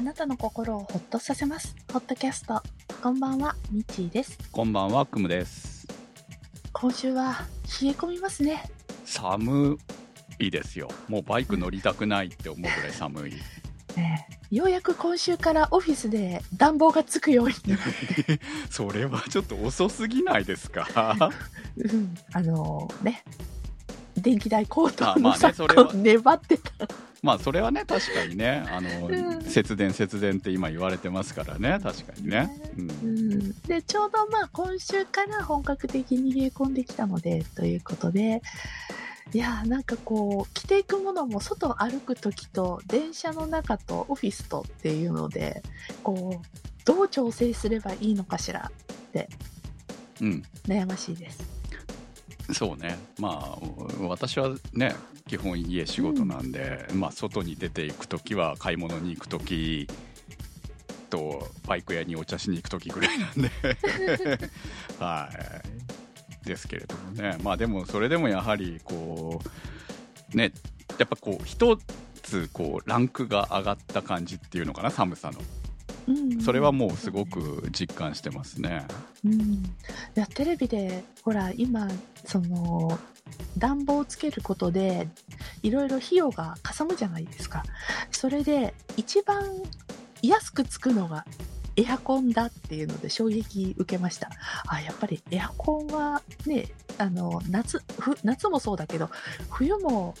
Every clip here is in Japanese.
あなたの心をほっとさせます。ホットキャスト。こんばんは、みちーです。こんばんは、くむです。今週は冷え込みますね。寒いですよ。もうバイク乗りたくないって思うぐらい寒い。ね えようやく今週からオフィスで暖房がつくように それはちょっと遅すぎないですか？うん、あのね、電気代高騰あまあの昨ねそれは今粘ってた。まあそれはね、確かにね、あの、うん節電節電って今言われてますからね、確かにね。う、うんん、でちょうどまあ今週から本格的に冷え込んできたのでということでいやーなんかこう着ていくものも外を歩く時と電車の中とオフィスとっていうのでこうどう調整すればいいのかしらうん。悩ましいです。そうね。まあ、私はね、基本家仕事なんで、まあ外に出ていくときは買い物に行くときと、バイク屋にお茶しに行くときぐらいなんで、はい。ですけれどもね。まあでも、それでもやはり、こう、ね、やっぱこう、一つ、こう、ランクが上がった感じっていうのかな、寒さの。うんそれはもうすごく実感してますね。うん、いやテレビでほら今その暖房をつけることでいろいろ費用がかさむじゃないですか。それで一番安くつくのがエアコンだっていうので衝撃受けました。あやっぱりエアコンはねあの夏ふ夏もそうだけど冬も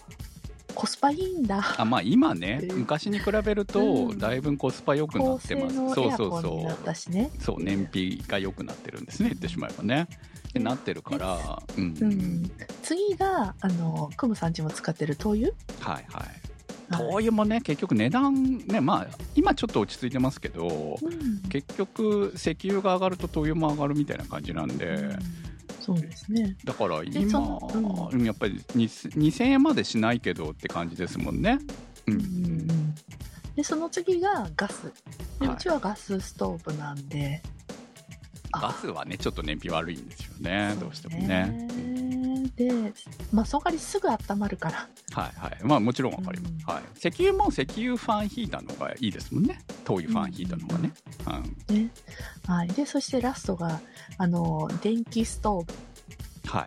コスパいいんだ。あまあ今ね昔に比べるとうん。だいぶコスパ良くな高ってます、性能そうそうそう。そう燃費が良くなってるんですね。言ってしまえばね。でなってるからうん、うん、次があのクムさんちも使ってる灯油？はいはい。はい。灯油もね結局値段ねまあ今ちょっと落ち着いてますけどうん。結局石油が上がると灯油も上がるみたいな感じなんで、うんそうですね。だからで今、うん。やっぱり2000 2000円までしないけどって感じですもんね。ううんんうん。で、その次がガス。ではい。うちはガスストーブなんで。あ。ガスはねちょっと燃費悪いんですよね。どうしてもね。うんで、まあ、その代わりすぐ温まるから。はいはい。まあもちろんわかります、うんはい。石油も石油ファンヒーターの方がいいですもんね。灯油ファンヒーターの方がね。うん。ね。はい。で、そしてラストが、あの、電気ストーブ。はい。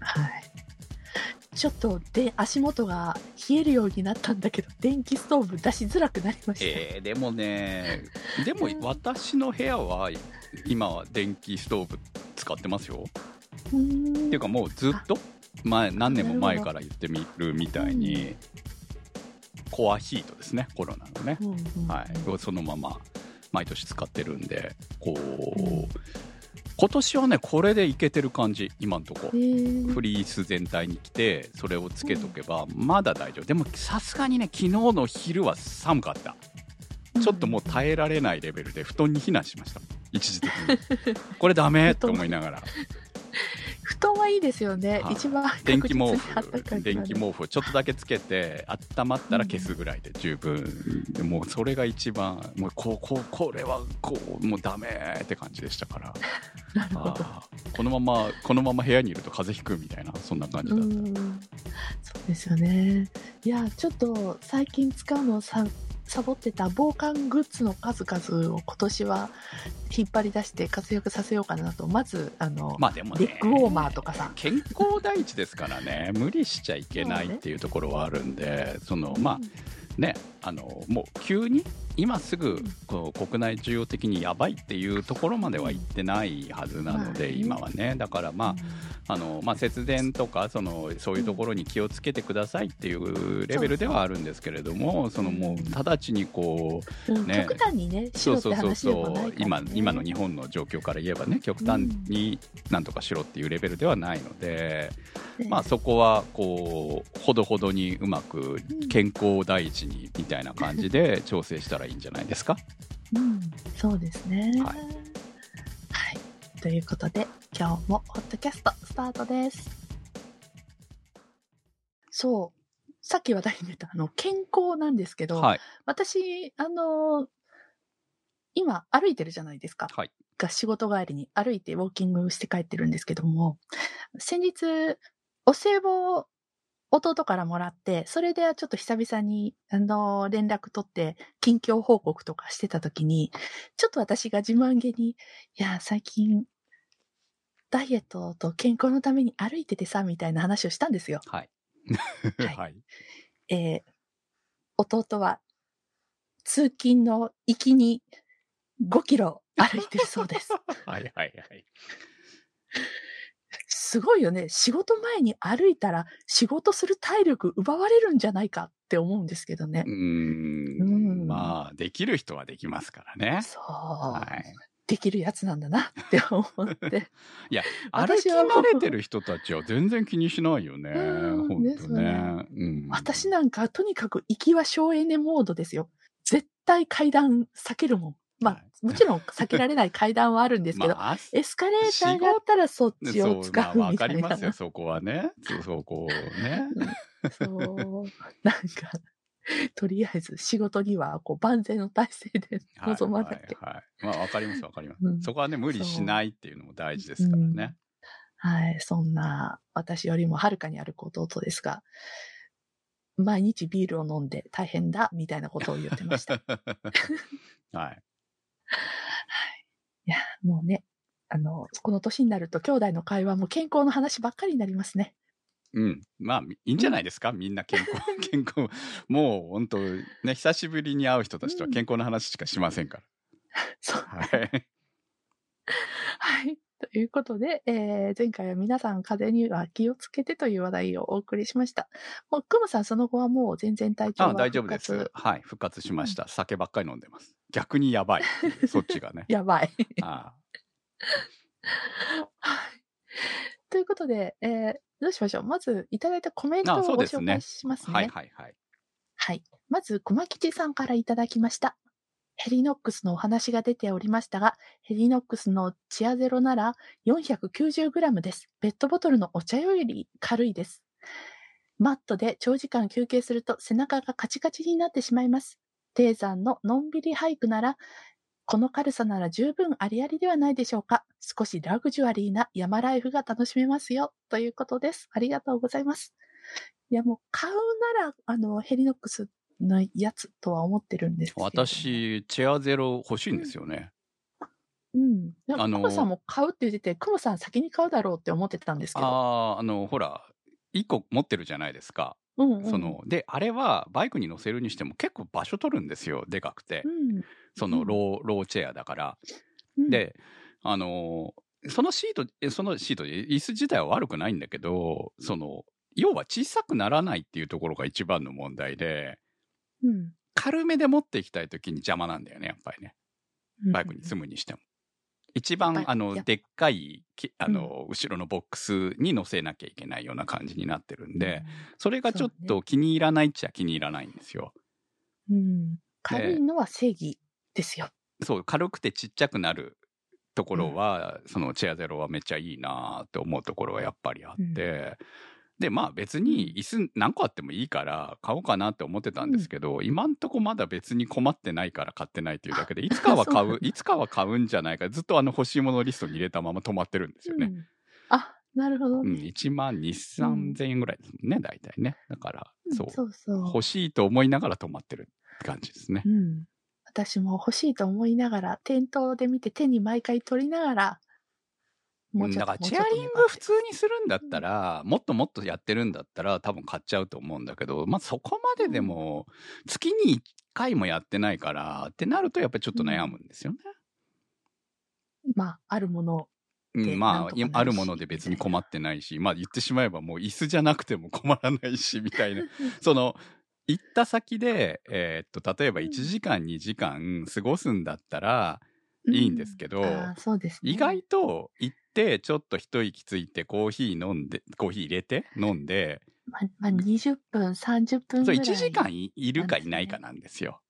はい。ちょっとで足元が冷えるようになったんだけど、電気ストーブ出しづらくなりました。えー、でもね、でも私の部屋は今は電気ストーブ使ってますよ。っていうかもうずっと前何年も前から言ってみるみたいに、コアヒートですね、コロナのね。うんうんはい。をそのまま毎年使ってるんで、こう、今年はね、これでいけてる感じ、今んとこ。フリース全体に来てそれをつけとけばまだ大丈夫。でもさすがにね昨日の昼は寒かった。ちょっともう耐えられないレベルで布団に避難しました。一時的に。これダメって思いながら 布団はいいですよね。はい。一番電気毛布る。電気毛布をちょっとだけつけて温まったら消すぐらいで十分。でもうそれが一番もうこうこうこれはこうもうダメって感じでしたから。なるほど。このままこのまま部屋にいると風邪ひくみたいなそんな感じだった。うん。そうですよね。いや、ちょっと最近使うのをさサボってた防寒グッズの数々を今年は引っ張り出して活躍させようかなと。まず、あの、まあでもねレッグウォーマーとかさ。健康第一ですからね無理しちゃいけないっていうところはあるんでそのまあねあのもう急に今すぐこう国内需要的にやばいっていうところまでは行ってないはずなので、今はね。だからまああの、まあ、節電とかそのそういうところに気をつけてくださいっていうレベルではあるんですけれどもそのもう直ちにこううん。ね。極端にね、そうそうそうそう。今今の日本の状況から言えばね極端になんとかしろっていうレベルではないので、ねまあ、そこはこうほどほどにうまく健康を第一にみたいな感じで調整したらいいんじゃないですか？うん、そうですね。ははいい。ということで、今日もホットキャストスタートです。そう。さっき話題に出た、あの、健康なんですけど、はい、私、あの、今歩いてるじゃないですか。はい、が仕事帰りに歩いてウォーキングして帰ってるんですけども、先日、お歳暮弟からもらって、それでちょっと久々に、あの、連絡取って、近況報告とかしてた時に、ちょっと私が自慢げに、いや、最近、ダイエットと健康のために歩いててさ、みたいな話をしたんですよ。はい。はい はい。えー弟は、通勤の行きに5キロ歩いてるそうです。はいはいはい。すごいよね。仕事前に歩いたら仕事する体力奪われるんじゃないかって思うんですけどねう。んん。まあ、できる人はできますからね。そう、はい。できるやつなんだなって思って。歩き私はもう慣れてる人たちは全然気にしないよね。うんほんとですねね。うん。私なんかとにかく行きは省エネモードですよ。絶対階段避けるもん。まあ、はい もちろん避けられない階段はあるんですけど、まあ、エスカレーターがあったらそっちを使まあ、わうみたいな。かりますよ、そこはね。そうそこね。そう。なんか、とりあえず仕事にはこう万全の体制で臨まなきゃ。はいはいはい。まあ、わかりますわかります、うんそこはね、無理しないっていうのも大事ですからね。はい、そんな私よりもはるかに歩く弟ですが、毎日ビールを飲んで大変だみたいなことを言ってました。いはい。や、もうね、あの、この年になると兄弟の会話も健康の話ばっかりになりますね。うん。まあ、いいんじゃないですか、みんな健康、健康。もう、本当ね、久しぶりに会う人たちとは健康の話しかしませんか そう。ら。はい。はい。ということで、えー前回は皆さん風邪には気をつけてという話題をお送りしました。もう、クムさんその後はもう全然体調はあ大丈夫です。はい。復活しました。酒ばっかり飲んでます。逆にやばい。そっちがね。やばい。あはい。ということで、えーどうしましょう。まず、いただいたコメントあをご紹介しますね。はいはいはい。はい。まず、駒吉さんからいただきました。ヘリノックスのお話が出ておりましたが、ヘリノックスのチアゼロなら 490g です。ペットボトルのお茶より軽いです。マットで長時間休憩すると背中がカチカチになってしまいます。低山ののんびりハイクなら、この軽さなら十分ありありではないでしょうか。少しラグジュアリーな山ライフが楽しめますよ。ということです。ありがとうございます。いや、もう買うなら、あの、ヘリノックスのやつとは思ってるんですけれども。私、チェアゼロ欲しいんですよね。うん。でも、あのクモさんも買うって言ってて、クモさん先に買うだろうって思ってたんですけど。ああ、あの、ほら、1個持ってるじゃないですか。うん、うん。その、で、あれはバイクに乗せるにしても結構場所取るんですよ。でかくてう。ん、そのうんロー、ローチェアだから。うん、で、あのーそのシート、えそのシート、椅子自体は悪くないんだけど、その、要は小さくならないっていうところが一番の問題で、うん、軽めで持っていきたいときに邪魔なんだよね、やっぱりね。うん。バイクに積むにしても。一番あの、でっかい、きあの、後ろのボックスに乗せなきゃいけないような感じになってるんで、それがちょっと気に入らないっちゃ気に入らないんですよ。うん、うん。軽いのは正義ですよ。そう、軽くてちっちゃくなるところは、そのチェアゼロはめっちゃいいなって思うところはやっぱりあって、で、まあ別に椅子何個あってもいいから買おうかなって思ってたんですけど、今んとこまだ別に困ってないから買ってないというだけで、いつかは 買そうう、いつかは買うんじゃないか、ずっとあの欲しいものリストに入れたまま止まってるんですよね。うん。あ、なるほどうん、ね。1万2、3000円ぐらいですもんね、大体ね。だから、そう。そうそう。欲しいと思いながら止まってるって感じですねう。ん。私も欲しいと思いながら、店頭で見て手に毎回取りながら、もうちょっとだからチェアリング普通にするんだったら、もっともっとやってるんだったら多分買っちゃうと思うんだけど、まあそこまででも月に1回もやってないからってなるとやっぱりちょっと悩むんですよね。まあ、あるもの。うん、まああるもので別に困ってないし、まあ言ってしまえばもう椅子じゃなくても困らないしみたいな。その行った先で、えーっと例えば1時間2時間過ごすんだったらいいんですけど、うんあーそうですね。意外と行ってちょっと一息ついてコーヒー飲んでコーヒー入れて飲んでまあ、まあ、20分、30分ぐそうらい。1時間いいるかいないかなんですよ。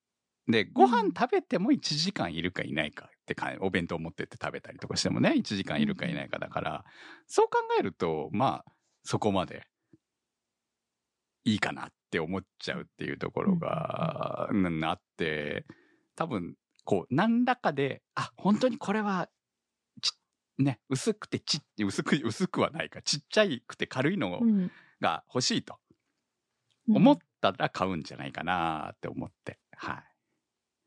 でご飯食べても1時間いるかいないかってかお弁当持ってって食べたりとかしてもね1時間いるかいないかだからそう考えるとまあそこまでいいかなって思っちゃうっていうところがうんあって多分こう何らかであ本当にこれはちね薄くてちっ薄く薄くはないかちっちゃいくて軽いのうん。が欲しいと思ったら買うんじゃないかなって思って。はい。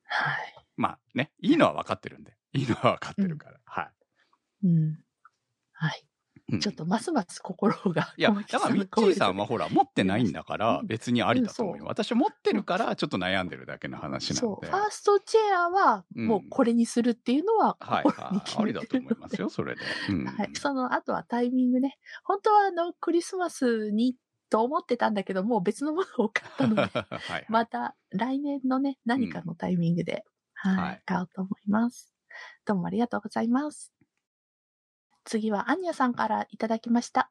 はい。まあね、いいのは分かってるんで。いいのは分かってるから。はい。うん。はい。うんちょっとますます心が。いや、だからミッチーさんはほら、持ってないんだからうん別にありだと思うよ。うん私持ってるからちょっと悩んでるだけの話なそう。ので。ファーストチェアは、うんもうこれにするっていうのは、はい、はい。ありだと。思いますよ、それで。うん。はい。その後はタイミングね。本当はあの、クリスマスにと思ってたんだけど、もう別のものを買ったので、はい。また来年のね、何かのタイミングで、はい、はい買おうと思います。どうもありがとうございます。次はアンニャさんからいただきました。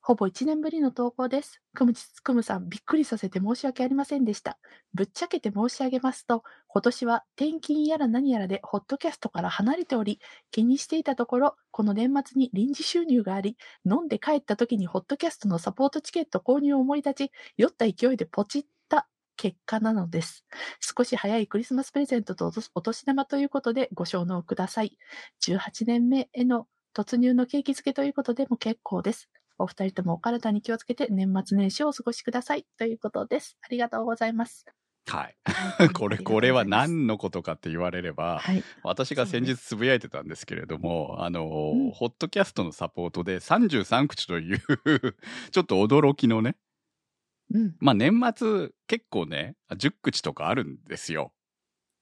ほぼ1年ぶりの投稿です。くむちつくむさん、びっくりさせて申し訳ありませんでした。ぶっちゃけて申し上げますと、今年は転勤やら何やらでホットキャストから離れており、気にしていたところ、この年末に臨時収入があり、飲んで帰った時にホットキャストのサポートチケット購入を思い立ち、酔った勢いでポチった結果なのです。少し早いクリスマスプレゼントとおお年玉ということでご承納ください。18年目への突入の景気づけということでも結構です。お二人ともお体に気をつけて年末年始をお過ごしください。ということです。ありがとうございます。はい。はい これ、これはあ何のことかって言われれば、はい。私が先日つぶやいてたんですけれども、あの、うんホットキャストのサポートで33口という ちょっと驚きのね、うん。まあ年末結構ね、10口とかあるんですよ。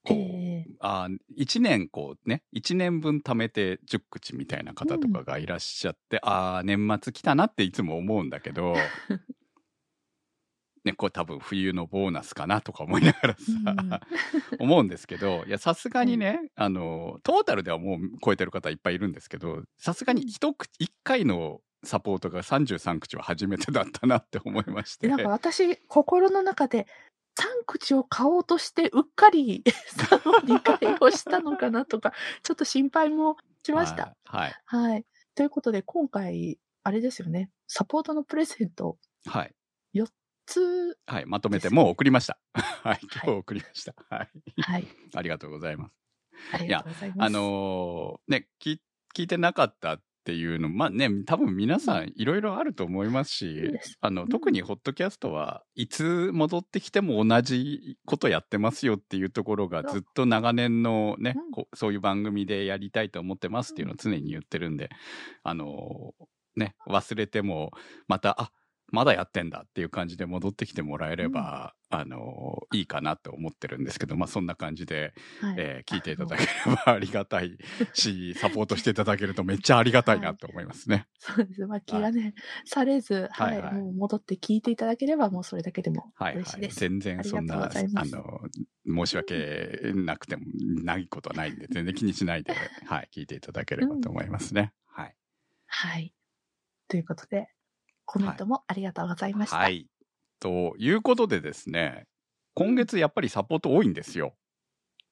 こうえあ1年こうね、1年分貯めて10口みたいな方とかがいらっしゃって、ああ、年末来たなっていつも思うんだけど、ね、これ多分冬のボーナスかなとか思いながらさ、思うんですけど、いや、さすがにね、あの、トータルではもう超えてる方いっぱいいるんですけど、さすがに一口、一回のサポートが33口は初めてだったなって思いまして。でなんか私、心の中で、3口を買おうとして、うっかり 2回をしたのかなとか、ちょっと心配もしました。はい。はい。はい。ということで、今回、あれですよね。サポートのプレゼント、はい。つ、はい。まとめてもう送りました。はい。今日送りました。はい。はい。ありがとうございます。ありがとうございます。あのーね、聞聞いてなかったっていうの、まあね、多分皆さんいろいろあると思いますし、そうです。あの、うん。特にホットキャストはいつ戻ってきても同じことやってますよっていうところがずっと長年のね、うん。そういう番組でやりたいと思ってますっていうのを常に言ってるんで、あのーね、忘れてもまた、あ、まだやってんだっていう感じで戻ってきてもらえれば、あのーいいかなと思ってるんですけど、まあそんな感じで、はいえー聞いていただければ ありがたいし、サポートしていただけるとめっちゃありがたいなと思いますね。そうです。まあ、気がね、されず、は、はいいはいもう戻って聞いていただければ、もうそれだけでもはいはい。嬉しいです。全然そんな、あの、申し訳なくても、ないことはないんで、全然気にしないで、はい、聞いていただければと思いますね。はい。はい。ということで、コメントもありがとうございました。はい。ということでですね、今月やっぱりサポート多いんですよ。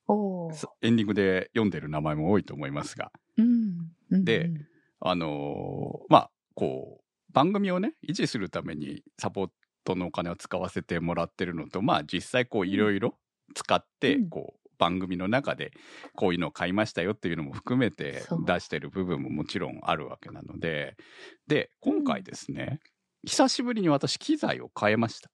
おーエンディングで読んでる名前も多いと思いますが。うん。うんでうんあのーまあ、こう、番組をね、維持するためにサポートのお金を使わせてもらってるのと、まあ、実際こう、いろいろ使って、うんこう、番組の中でこういうのを買いましたよっていうのも含めて出してる部分ももちろんあるわけなので、で、今回ですね、久しぶりに私機材を変えました。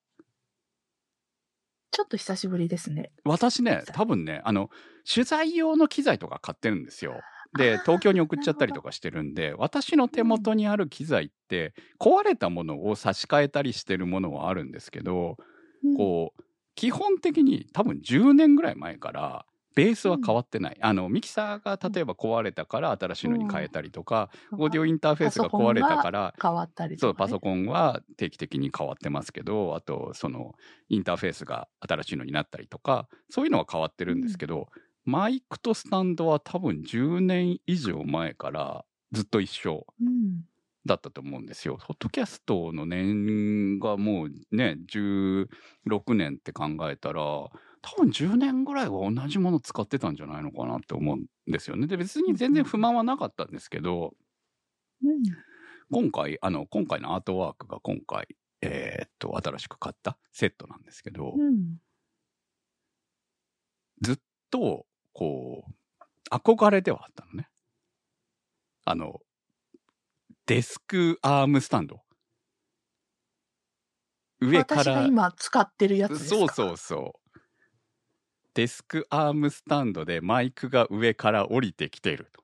ちょっと久しぶりですね。私ね、多分ね、あの、取材用の機材とか買ってるんですよ。で、東京に送っちゃったりとかしてるんで、私の手元にある機材って、壊れたものを差し替えたりしてるものはあるんですけど、うん。こう、基本的に多分10年ぐらい前から、ベースは変わってない。あの、ミキサーが例えば壊れたから新しいのに変えたりとか、オーディオインターフェースが壊れたから、変わったりそう。パソコンは定期的に変わってますけど、あと、その、インターフェースが新しいのになったりとか、そういうのは変わってるんですけど、マイクとスタンドは多分10年以上前からずっと一緒うん。だったと思うんですよ。ホットキャストの年がもうね、16年って考えたら、多分10年ぐらいは同じもの使ってたんじゃないのかなって思うんですよね。で、別に全然不満はなかったんですけど、うん。今回、あの、今回のアートワークが今回、えーっと、新しく買ったセットなんですけど、うん。ずっと、こう、憧れではあったのね。あの、デスクアームスタンド。上から。私が今使ってるやつですか？そうそうそう。デスクアームスタンドでマイクが上から降りてきてると。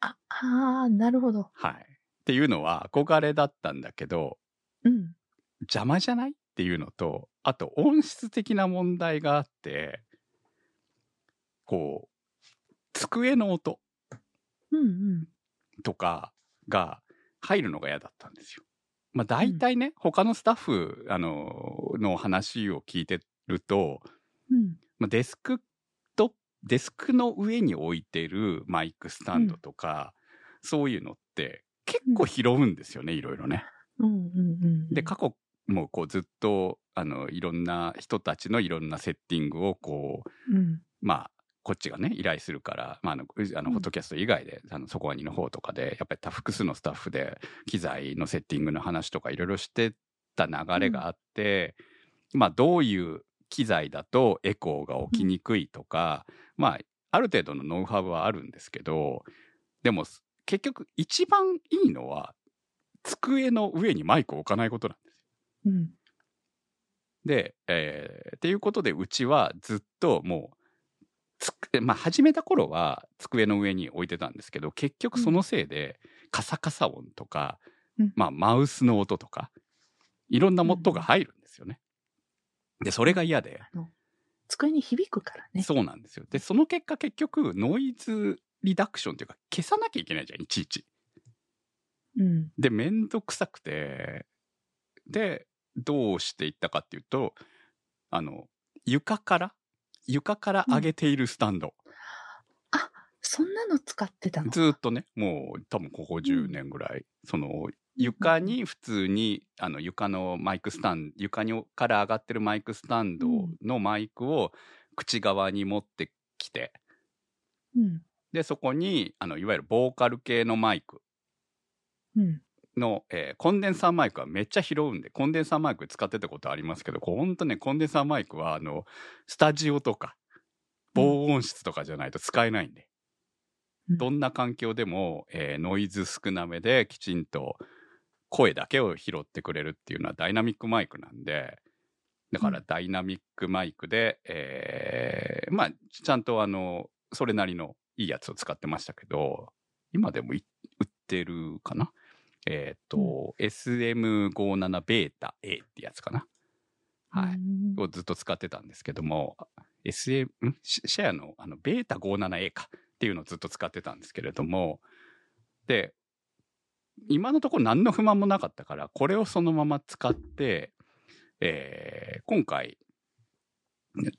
ああー、なるほど。はい。っていうのは憧れだったんだけど、うん。邪魔じゃないっていうのと、あと音質的な問題があって、こう、机の音うんうん。とかが入るのが嫌だったんですよ。まあ大体ね、他のスタッフ、あの、の話を聞いてると、うん。まあ、デスクと、デスクの上に置いてるマイクスタンドとか、そういうのって結構拾うんですよね、いろいろね。うんうんうん。で、過去もこうずっと、あの、いろんな人たちのいろんなセッティングをこう、うん。まあ、こっちがね、依頼するから、まあ、あの、うあの、うんホットキャスト以外で、あの、そこはにの方とかで、やっぱり多複数のスタッフで、機材のセッティングの話とかいろいろしてた流れがあって、まあ、どういう機材だとエコーが起きにくいとか、まあ、ある程度のノウハウはあるんですけど、でも、結局、一番いいのは、机の上にマイクを置かないことなんです。うん。で、えーっていうことで、うちはずっともう、まあ、始めた頃は机の上に置いてたんですけど、結局そのせいで、カサカサ音とか、うんまあ、マウスの音とか、いろんな音が入るんですよね。で、それが嫌で、机に響くからね。そうなんですよ。で、その結果結局、ノイズリダクションっていうか、消さなきゃいけないじゃん、いちいち。うん。で、めんどくさくて、で、どうしていったかっていうと、あの、床から、床から上げているスタンド。そんなの使ってたの？ずーっとね、もう多分ここ10年ぐらい、その、床に普通に、あの、床のマイクスタンド、床にから上がってるマイクスタンドのマイクを口側に持ってきて、うん。で、そこに、あの、いわゆるボーカル系のマイク。うん。の、えーコンデンサーマイクはめっちゃ拾うんで、コンデンサーマイク使ってたことありますけど、こうほんとね、コンデンサーマイクは、あの、スタジオとか、防音室とかじゃないと使えないんで、うん。どんな環境でも、えーノイズ少なめできちんと声だけを拾ってくれるっていうのはダイナミックマイクなんで、だからうん。ダイナミックマイクで、えーまあ、ちゃんとあの、それなりのいいやつを使ってましたけど、今でもい売ってるかな？えっ、と、SM57 ベータ A ってやつかな。はい。うん。をずっと使ってたんですけども、SM、ん？シシェアのあのベータ 57A か。っていうのをずっと使ってたんですけれども、で、今のところ何の不満もなかったから、これをそのまま使って、えー今回、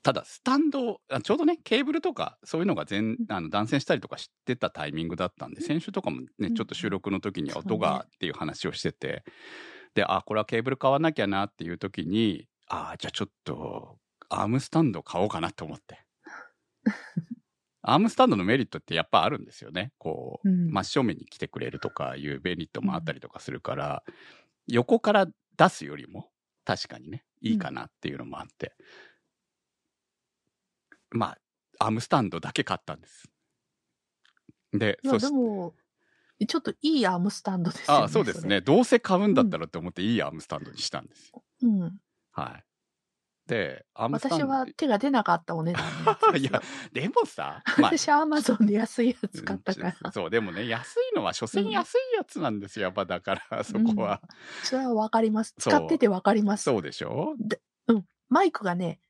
ただスタンド、あちょうどね、ケーブルとかそういうのが全あの断線したりとかしてたタイミングだったんで、先週とかもね、うんちょっと収録の時に音がっていう話をしてて、で、あ、これはケーブル買わなきゃなっていう時に、あ、じゃあちょっと、アームスタンド買おうかなと思って。アームスタンドのメリットってやっぱあるんですよね。こう、うん真正面に来てくれるとかいうメリットもあったりとかするから、横から出すよりも確かにね、いいかなっていうのもあって。まあ、アームスタンドだけ買ったんです。で、いや、でも、ちょっといいアームスタンドですよね。あそうですね。どうせ買うんだったらって思っていいアームスタンドにしたんですよ。うん。はい。で、アームスタン私ド。は手が出なかったお値段 いや、でもさ、まあ、私はアマゾンで安いやつ買ったから。うんそう、でもね、安いのは、所詮安いやつなんですよ、やっぱだから、そこは。それはわかります。使っててわかります。そうでしょ？マイクがね、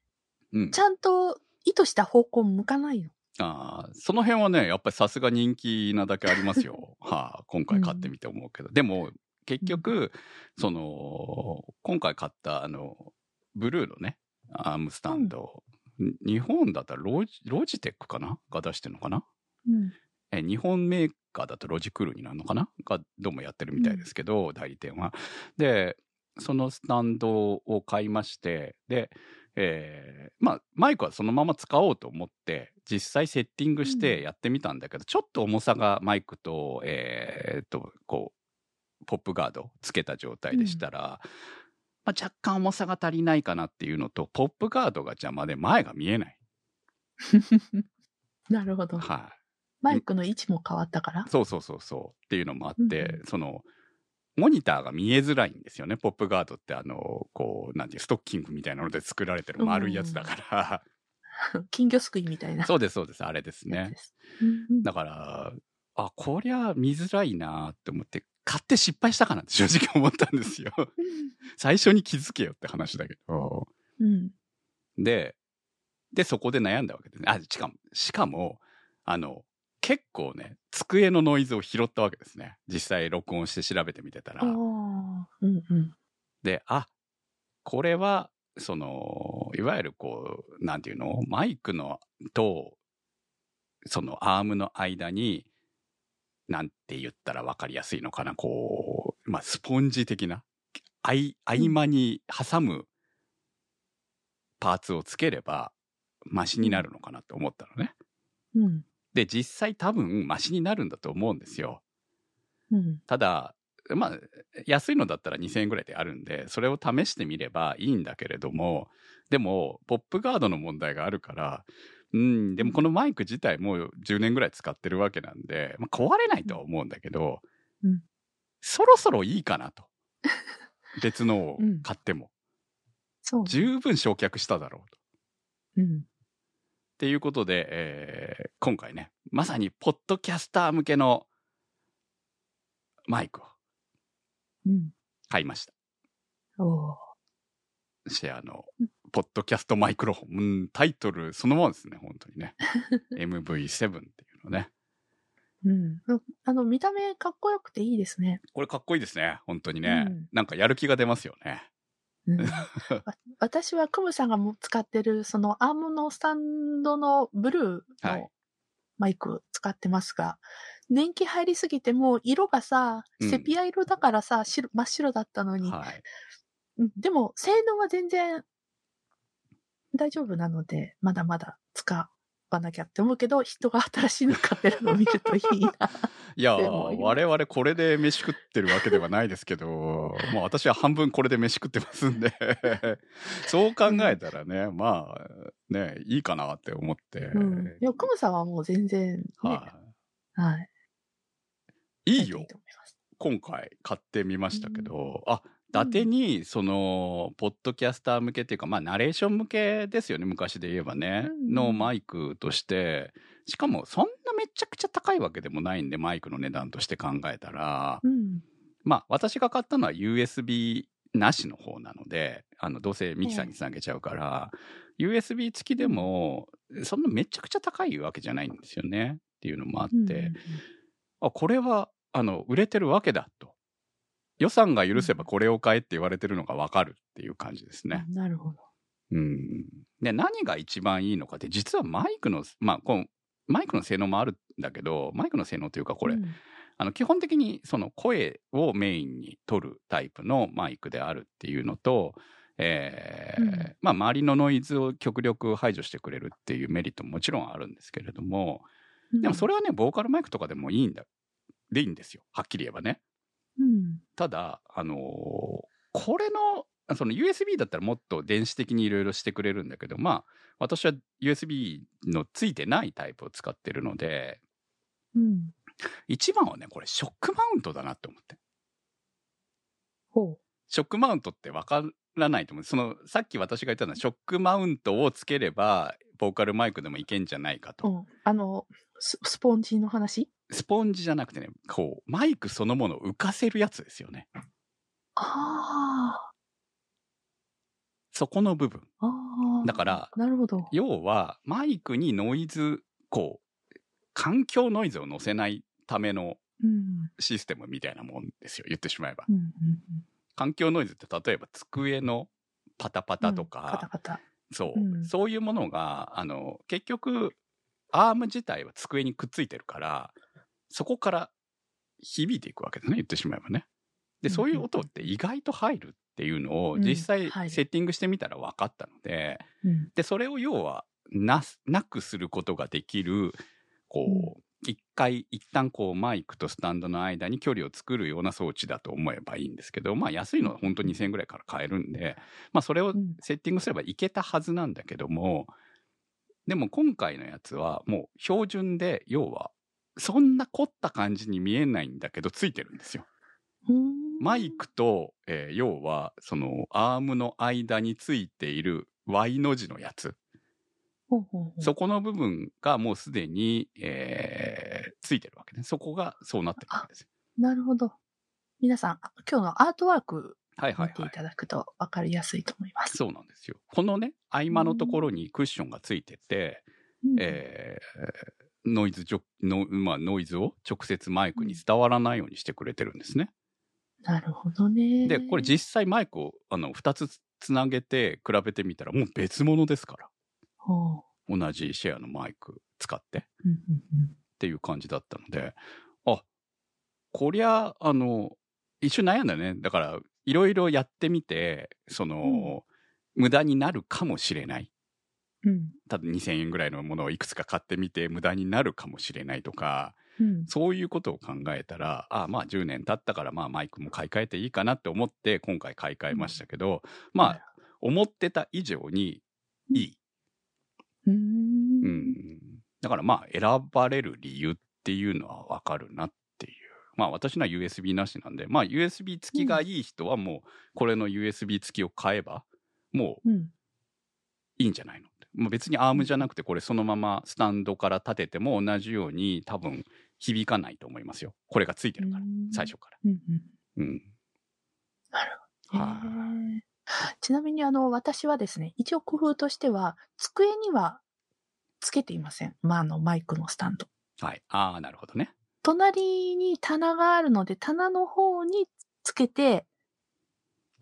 うんち。ゃんと意図した方向向かないの。あーその辺はね、やっぱりさすが人気なだけありますよ。はあ、今回買ってみて思うけど。でも、結局、その、今回買った、あの、ブルーのね、アームスタンド、日本だったらロジロジテックかな？が出してるのかな？うん。え日本メーカーだとロジクールになるのかな？がどうもやってるみたいですけど、代理店は。で、そのスタンドを買いまして、で、えーまあ、マイクはそのまま使おうと思って、実際セッティングしてやってみたんだけど、ちょっと重さがマイクと、えーっと、こう、ポップガードつけた状態でしたら、まあ、若干重さが足りないかなっていうのと、ポップガードが邪魔で前が見えない。なるほど。はい。マイクの位置も変わったから？そうそうそうそうっていうのもあって、うんそのモニターが見えづらいんですよね。ポップガードってあの、こう、なんていう、ストッキングみたいなので作られてる丸いやつだから。金魚すくいみたいな。そうです、そうです。あれですね。す。だから、あ、こりゃ見づらいなって思って、買って失敗したかなって 正直思ったんですよ。最初に気づけよって話だけど。うん。で、で、そこで悩んだわけですね。あ、しかも、しかも、あの、結構ね、机のノイズを拾ったわけですね。実際録音して調べてみてたら。うんうん。で、あ、これは、その、いわゆるこう、なんていうの？マイクのと、そのアームの間に、なんて言ったら分かりやすいのかな、こう、まあ、スポンジ的な、合間に挟むパーツをつければ、マシになるのかなって思ったのね。うん。で、実際多分マシになるんだと思うんですよ。うん。ただ、まあ、安いのだったら2000円ぐらいであるんで、それを試してみればいいんだけれども、でも、ポップガードの問題があるから、うん、でもこのマイク自体もう10年ぐらい使ってるわけなんで、まあ、壊れないとは思うんだけど、うんそろそろいいかなと。別のを買っても。そう。十分焼却しただろうと。うん。っていうことで、えー今回ね、まさにポッドキャスター向けのマイクをうん。買いました。おーシェアのうん、ポッドキャストマイクロフォン。うん、タイトルそのままですね、本当にね。MV7 っていうのね。うん。あの、見た目かっこよくていいですね。これかっこいいですね、本当にね。うんなんかやる気が出ますよね。うん、わ 私はクムさんがも使ってるそのアームのスタンドのブルーはい。のマイク使ってますが、年季入りすぎてもう色がさ、うん。セピア色だからさ、白真っ白だったのに、はい。うん。でも性能は全然大丈夫なので、まだまだ使わなきゃって思うけど、人が新しいの買ってるのを見るといいな。いや我々これで飯食ってるわけではないですけど、もう私は半分これで飯食ってますんで、そう考えたらね、まあ、ね、いいかなって思って。うん。いや、クムさんはもう全然ね、ははい。い。いいよいい。と思います。今回買ってみましたけど、あ、伊達に、その、ポッドキャスター向けっていうか、まあ、ナレーション向けですよね、昔で言えばね、うん。のマイクとして、しかも、そんなめちゃくちゃ高いわけでもないんで、マイクの値段として考えたら、うん。まあ、私が買ったのは USB なしの方なので、あの、どうせミキサーにつなげちゃうから、USB 付きでも、そんなめちゃくちゃ高いわけじゃないんですよね、っていうのもあって、うん。あ、これは、あの、売れてるわけだと。予算が許せばこれを買えって言われてるのがわかるっていう感じですね。なるほど。うん。で、何が一番いいのかって、実はマイクの、まあ、この、マイクの性能もあるんだけど、マイクの性能というか、これ、うんあの、基本的にその声をメインに取るタイプのマイクであるっていうのと、えーうんまあ、周りのノイズを極力排除してくれるっていうメリットももちろんあるんですけれども、でもそれはね、ボーカルマイクとかでもいいんだ、でいいんですよ。はっきり言えばね。うん。ただ、あのーこれの、その USB だったらもっと電子的にいろいろしてくれるんだけど、まあ、私は USB のついてないタイプを使ってるので、うん。一番はね、これショックマウントだなって思って。ほショックマウントってわからないと思う。その、さっき私が言ったのは、ショックマウントをつければ、ボーカルマイクでもいけんじゃないかう。と。うん。あの、ススポンジの話？スポンジじゃなくてね、こう、マイクそのものを浮かせるやつですよね。あそこの部分。あ。ああ。だから、なるほど。要は、マイクにノイズ、こう、環境ノイズを乗せないためのうん。システムみたいなもんですよ。言ってしまえば。うん。うん。環境ノイズって例えば机のパタパタとうんカタか、カタ。そう、うんそういうものが、あの、結局、アーム自体は机にくっついてるから、そこから響いていくわけですね。言ってしまえばね。で、うんそういう音って意外と入るっていうのをうん実際セッティングしてみたら分かったので、うん。で、それを要はなす、なくすることができる、こう、一回、一旦こうマイクとスタンドの間に距離を作るような装置だと思えばいいんですけど、まあ安いのは本当に2000円ぐらいから買えるんで、まあそれをうんセッティングすればいけたはずなんだけども、でも今回のやつはもう標準で、要は、そんな凝った感じに見えないんだけど、ついてるんですよ。マイクと、えー要はそのアームの間についている Y の字のやつ。そこの部分がもうすでに、えーついてるわけね。そこがそうなってるわけですよ。なるほど。皆さん、あ今日のアートワーク見ていはいはい。はいただくと分かりやすいと思います。そうなんですよ。このね合間のところにクッションがついてて、うん。えーノイズジョの、まあ、ノイズを直接マイクに伝わらないようにしてくれてるんですね。なるほどね。でこれ実際マイクをあの2つつなげて比べてみたらもう別物ですから。ほ同じシェアのマイク使って。っう。うんうんうん。ていう感じだったので。あこりゃあの一瞬悩んだね。だからいろいろやってみてその、無駄になるかもしれないうん。ただ2000円ぐらいのものをいくつか買ってみて無駄になるかもしれないとかうん。そういうことを考えたらあまあ10年経ったからまあマイクも買い替えていいかなって思って今回買い替えましたけど、まあ思ってた以上にいい、うーん。うん、だからまあ選ばれる理由っていうのはわかるなっていう。まあ私のは USB なしなんでまあ USB 付きがいい人はもうこれの USB 付きを買えばもううん。いいんじゃないの？もう別にアームじゃなくてこれそのままスタンドから立てても同じように多分響かないと思いますよ。これがついてるからうん最初から。うんうん。うん。なるほど。ちなみにあの、私はですね、一応工夫としては、机にはつけていません。まあ、あの、マイクのスタンド。はい。ああなるほどね。隣に棚があるので、棚の方につけて、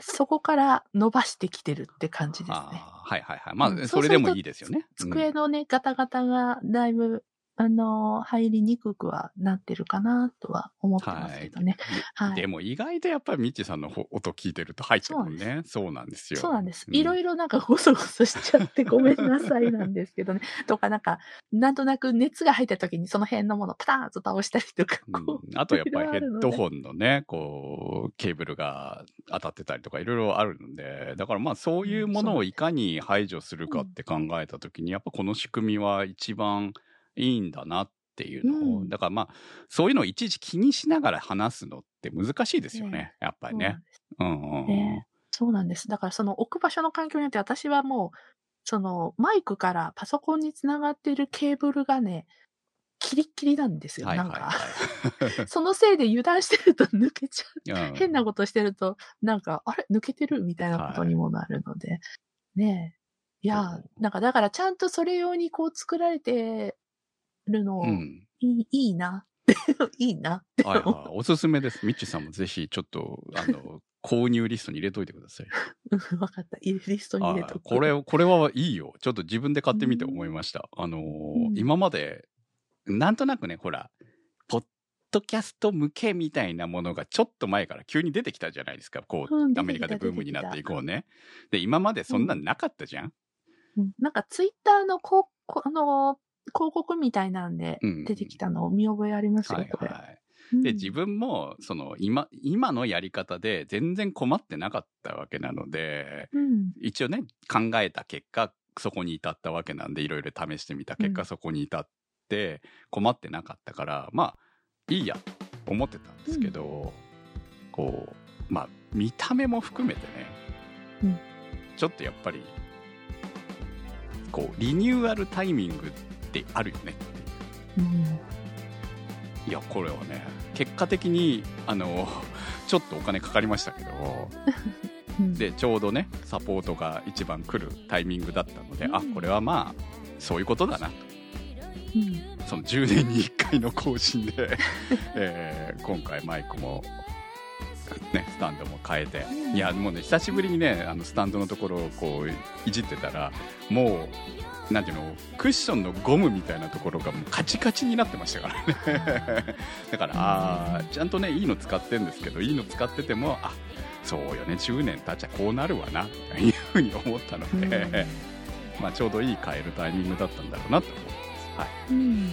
そこから伸ばしてきてるって感じですね。ああはいはいはい。まあ、うん。それでもいいですよね。机のね、ガタガタがだいぶ、あの、入りにくくはなってるかなとは思ってますけどね。はいででも意外とやっぱりミッチーさんのほ音聞いてると入ってるもんねそうなんですよそうなんです。ういろいろなんかゴソゴソしちゃってごめんなさいなんですけどね。とかなんか、なんとなく熱が入った時にその辺のものをパターンと倒したりとか。こうん、あとやっぱりヘッドン。ホンのね、こう、ケーブルが当たってたりとかいろいろあるので、だからまあそういうものをいかに排除するかって考えたときに、やっぱこの仕組みは一番いいんだなっていうのを、うんだからまあそういうのをいちいち気にしながら話すのって難しいですよね、ねやっぱりねそうなん。ですうんうんうん。ねそうなんです。だからその置く場所の環境によって私はもう、そのマイクからパソコンにつながっているケーブルがね、キリッキリなんですよ。はいはないんか。は そのせいで油断してると抜けちゃう。変なことしてると、なんか、あれ？抜けてる？みたいなことにもなるので。ねえ。いやなんかだからちゃんとそれ用にこう作られてるの、うん。いいいいな いいなって思。はいうはい。おすすめです。ミッチーさんもぜひちょっと、あの、購入リストに入れといてください。う んわかった。リストに入れあとく。これ、これはいいよ。ちょっと自分で買ってみて思いました。あのーうん今まで、なんとなくね、ほら、ポッドキャスト向けみたいなものがちょっと前から急に出てきたじゃないですか。こう、アメリカでブームになっていこうね。で、今までそんなんなかったじゃん。うんなんかツイッターのこうこあの広告みたいなんでうん出てきたのを見覚えありますよ、はいこれ。で、自分も、その、今、今のやり方で全然困ってなかったわけなので、うん。一応ね考えた結果そこに至ったわけなんでいろいろ試してみた結果、うん。そこに至って困ってなかったからまあいいやと思ってたんですけど、こうまあ見た目も含めてね、うん。ちょっとやっぱりこうリニューアルタイミングってあるよね。っていううん。いやこれはね結果的にあのちょっとお金かかりましたけどうん、でちょうどねサポートが一番来るタイミングだったので、うん。あこれはまあそういうことだな。とうん、その10年に1回の更新で、えー今回マイクも、ね、スタンドも変えて、うん。いやもうね久しぶりにねあのスタンドのところをこういじってたらもうなんていうのクッションのゴムみたいなところがもうカチカチになってましたからね だからあーちゃんとねいいの使ってるんですけどいいの使っててもあそうよね10年経っちゃこうなるわなというふうに思ったので、まあちょうどいい変えるタイミングだったんだろうなと思います。はいうん。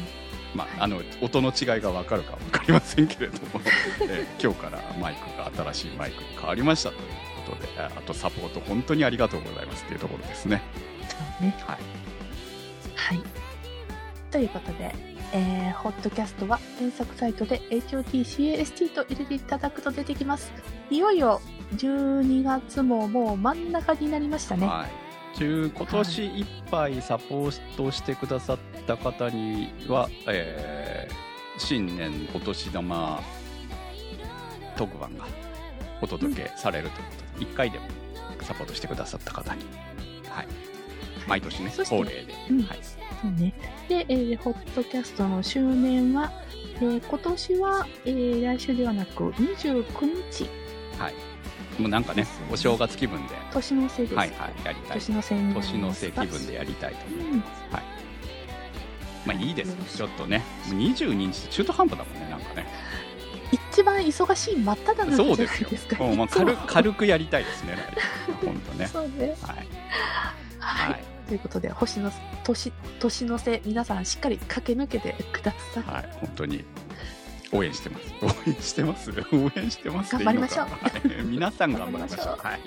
まあ、あの音の違いが分かるか分かりませんけれども、えー今日からマイクが新しいマイクに変わりましたということでああとサポート本当にありがとうございますというところですね。ね。はい、はい。ということで、えー、ホットキャストは検索サイトで HOTCAST と入れていただくと出てきます。いよいよ12月ももう真ん中になりましたね。はい。今年いっぱいサポートしてくださった方には、えー新年お年玉特番がお届けされるということで、1回でもサポートしてくださった方に、はい、毎年ね恒例で、うん。はい、そうね。で、えーホットキャストの周年は、えー今年は、えー来週ではなく29日、もうなんかねお正月気分で、年の瀬です。はいはい、やりたい。年の瀬年の瀬気分でやりたいと。思います、うん。はい。まあいいです。ちょっとねもう22日って中途半端だもんねなんかね。一番忙しい真っ只中じゃないそうですよ。ですか。もうまあ軽軽くやりたいですね 本当ね。そうね。はい。はい。はいということで、星の年年の瀬、皆さんしっかり駆け抜けてください。はい、本当に応援してます。応援してます？応援してます。頑張りましょうはい皆さん頑張りましょう。頑はい。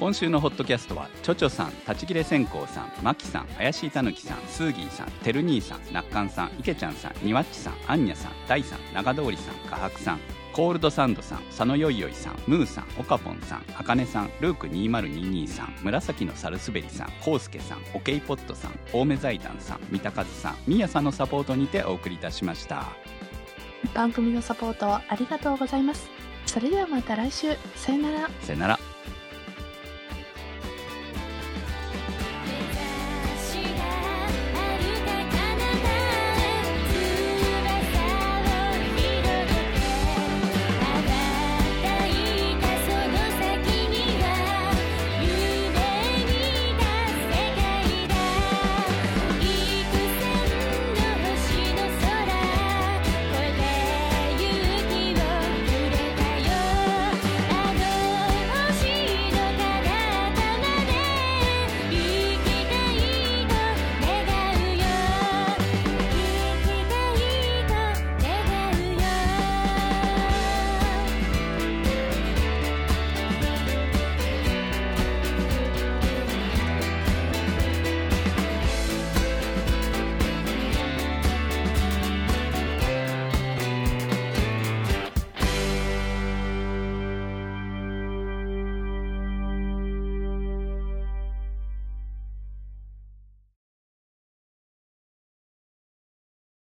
今週のホットキャストは、ちょちょさん、立ち切れ線香さん、まきさん、怪しいたぬきさん、スーギーさん、てる兄さん、なっかんさん、いけちゃんさん、にわっちさん、あんにゃさん、だいさん、長通りさん、かはくさん、コールドサンドさん、佐野よいよいさん、ムーさん、おかぽんさん、あかねさん、ルーク2022さん、紫のサルスベリさん、コウスケさん、オケイポットさん、青梅財団さん、三田和さん、みやさんのサポートにてお送りいたしました。番組のサポートありがとうございます。それではまた来週。さよなら。さよなら。